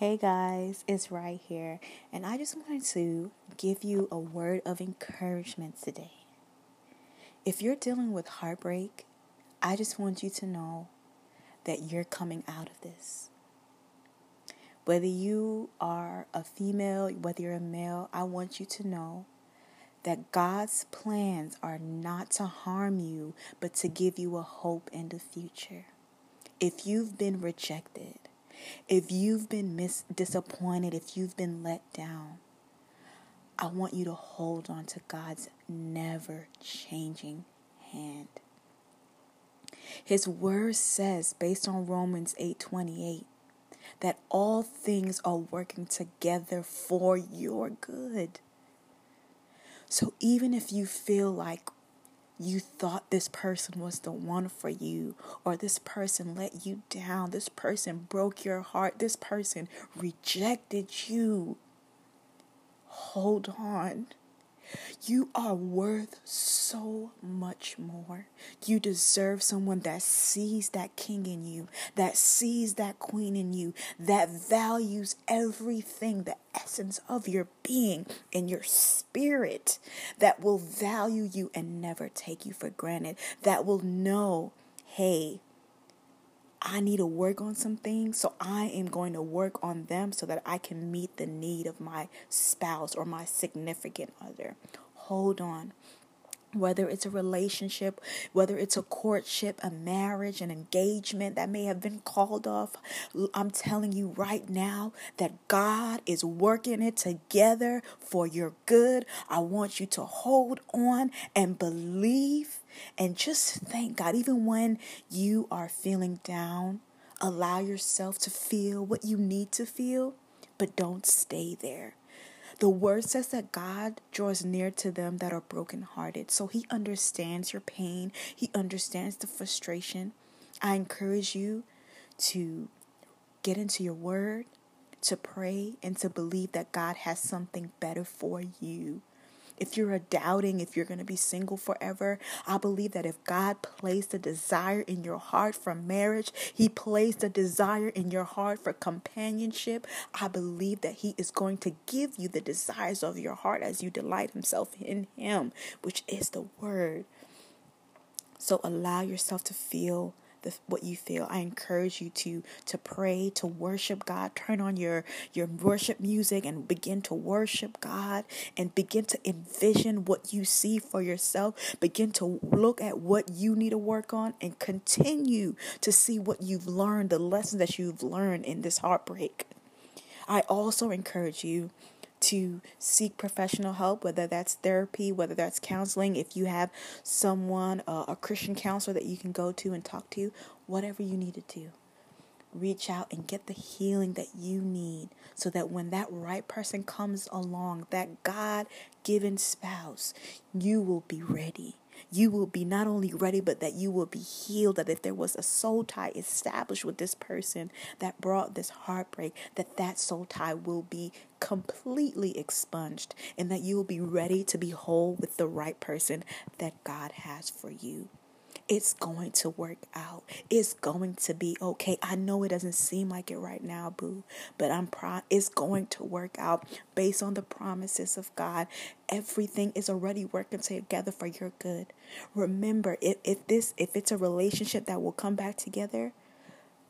Hey guys, it's right here, and I just wanted to give you a word of encouragement today. If you're dealing with heartbreak, I just want you to know that you're coming out of this. Whether you are a female, whether you're a male, I want you to know that God's plans are not to harm you, but to give you a hope and a future. If you've been rejected, if you've been mis- disappointed, if you've been let down, I want you to hold on to God's never changing hand. His word says based on Romans 8:28 that all things are working together for your good. So even if you feel like you thought this person was the one for you, or this person let you down, this person broke your heart, this person rejected you. Hold on. You are worth so much more. You deserve someone that sees that king in you, that sees that queen in you, that values everything, the essence of your being and your spirit, that will value you and never take you for granted, that will know, hey, I need to work on some things, so I am going to work on them so that I can meet the need of my spouse or my significant other. Hold on. Whether it's a relationship, whether it's a courtship, a marriage, an engagement that may have been called off, I'm telling you right now that God is working it together for your good. I want you to hold on and believe and just thank God, even when you are feeling down, allow yourself to feel what you need to feel, but don't stay there. The word says that God draws near to them that are brokenhearted. So he understands your pain, he understands the frustration. I encourage you to get into your word, to pray, and to believe that God has something better for you if you're doubting if you're going to be single forever, I believe that if God placed a desire in your heart for marriage, He placed a desire in your heart for companionship, I believe that He is going to give you the desires of your heart as you delight Himself in Him, which is the Word. So allow yourself to feel the, what you feel. I encourage you to to pray, to worship God. Turn on your your worship music and begin to worship God and begin to envision what you see for yourself. Begin to look at what you need to work on and continue to see what you've learned, the lessons that you've learned in this heartbreak. I also encourage you to seek professional help, whether that's therapy, whether that's counseling, if you have someone, uh, a Christian counselor that you can go to and talk to, whatever you need to do. Reach out and get the healing that you need so that when that right person comes along, that God given spouse, you will be ready you will be not only ready, but that you will be healed. That if there was a soul tie established with this person that brought this heartbreak, that that soul tie will be completely expunged and that you will be ready to be whole with the right person that God has for you. It's going to work out. It's going to be okay. I know it doesn't seem like it right now, boo, but I'm pro- it's going to work out based on the promises of God. Everything is already working together for your good. Remember, if, if this if it's a relationship that will come back together,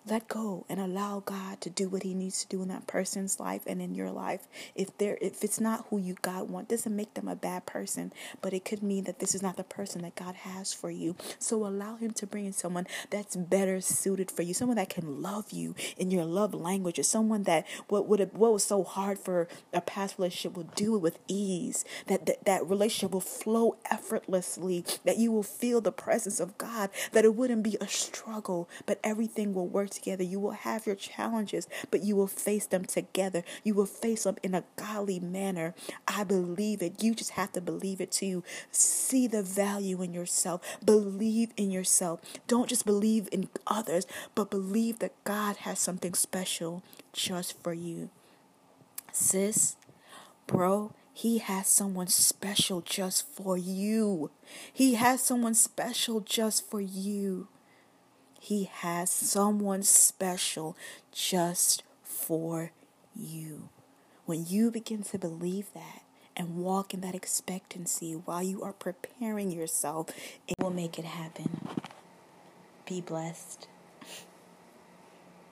let go and allow God to do what he needs to do in that person's life and in your life. If they if it's not who you God want, doesn't make them a bad person, but it could mean that this is not the person that God has for you. So allow him to bring in someone that's better suited for you, someone that can love you in your love language, or someone that what would what was so hard for a past relationship will do it with ease. That, that that relationship will flow effortlessly, that you will feel the presence of God, that it wouldn't be a struggle, but everything will work together. You will have your challenges, but you will face them together. You will face them in a godly manner. I believe it. You just have to believe it too. See the value in yourself. Believe in yourself. Don't just believe in others, but believe that God has something special just for you. Sis, bro, he has someone special just for you. He has someone special just for you. He has someone special just for you. When you begin to believe that and walk in that expectancy while you are preparing yourself, it will make it happen. Be blessed.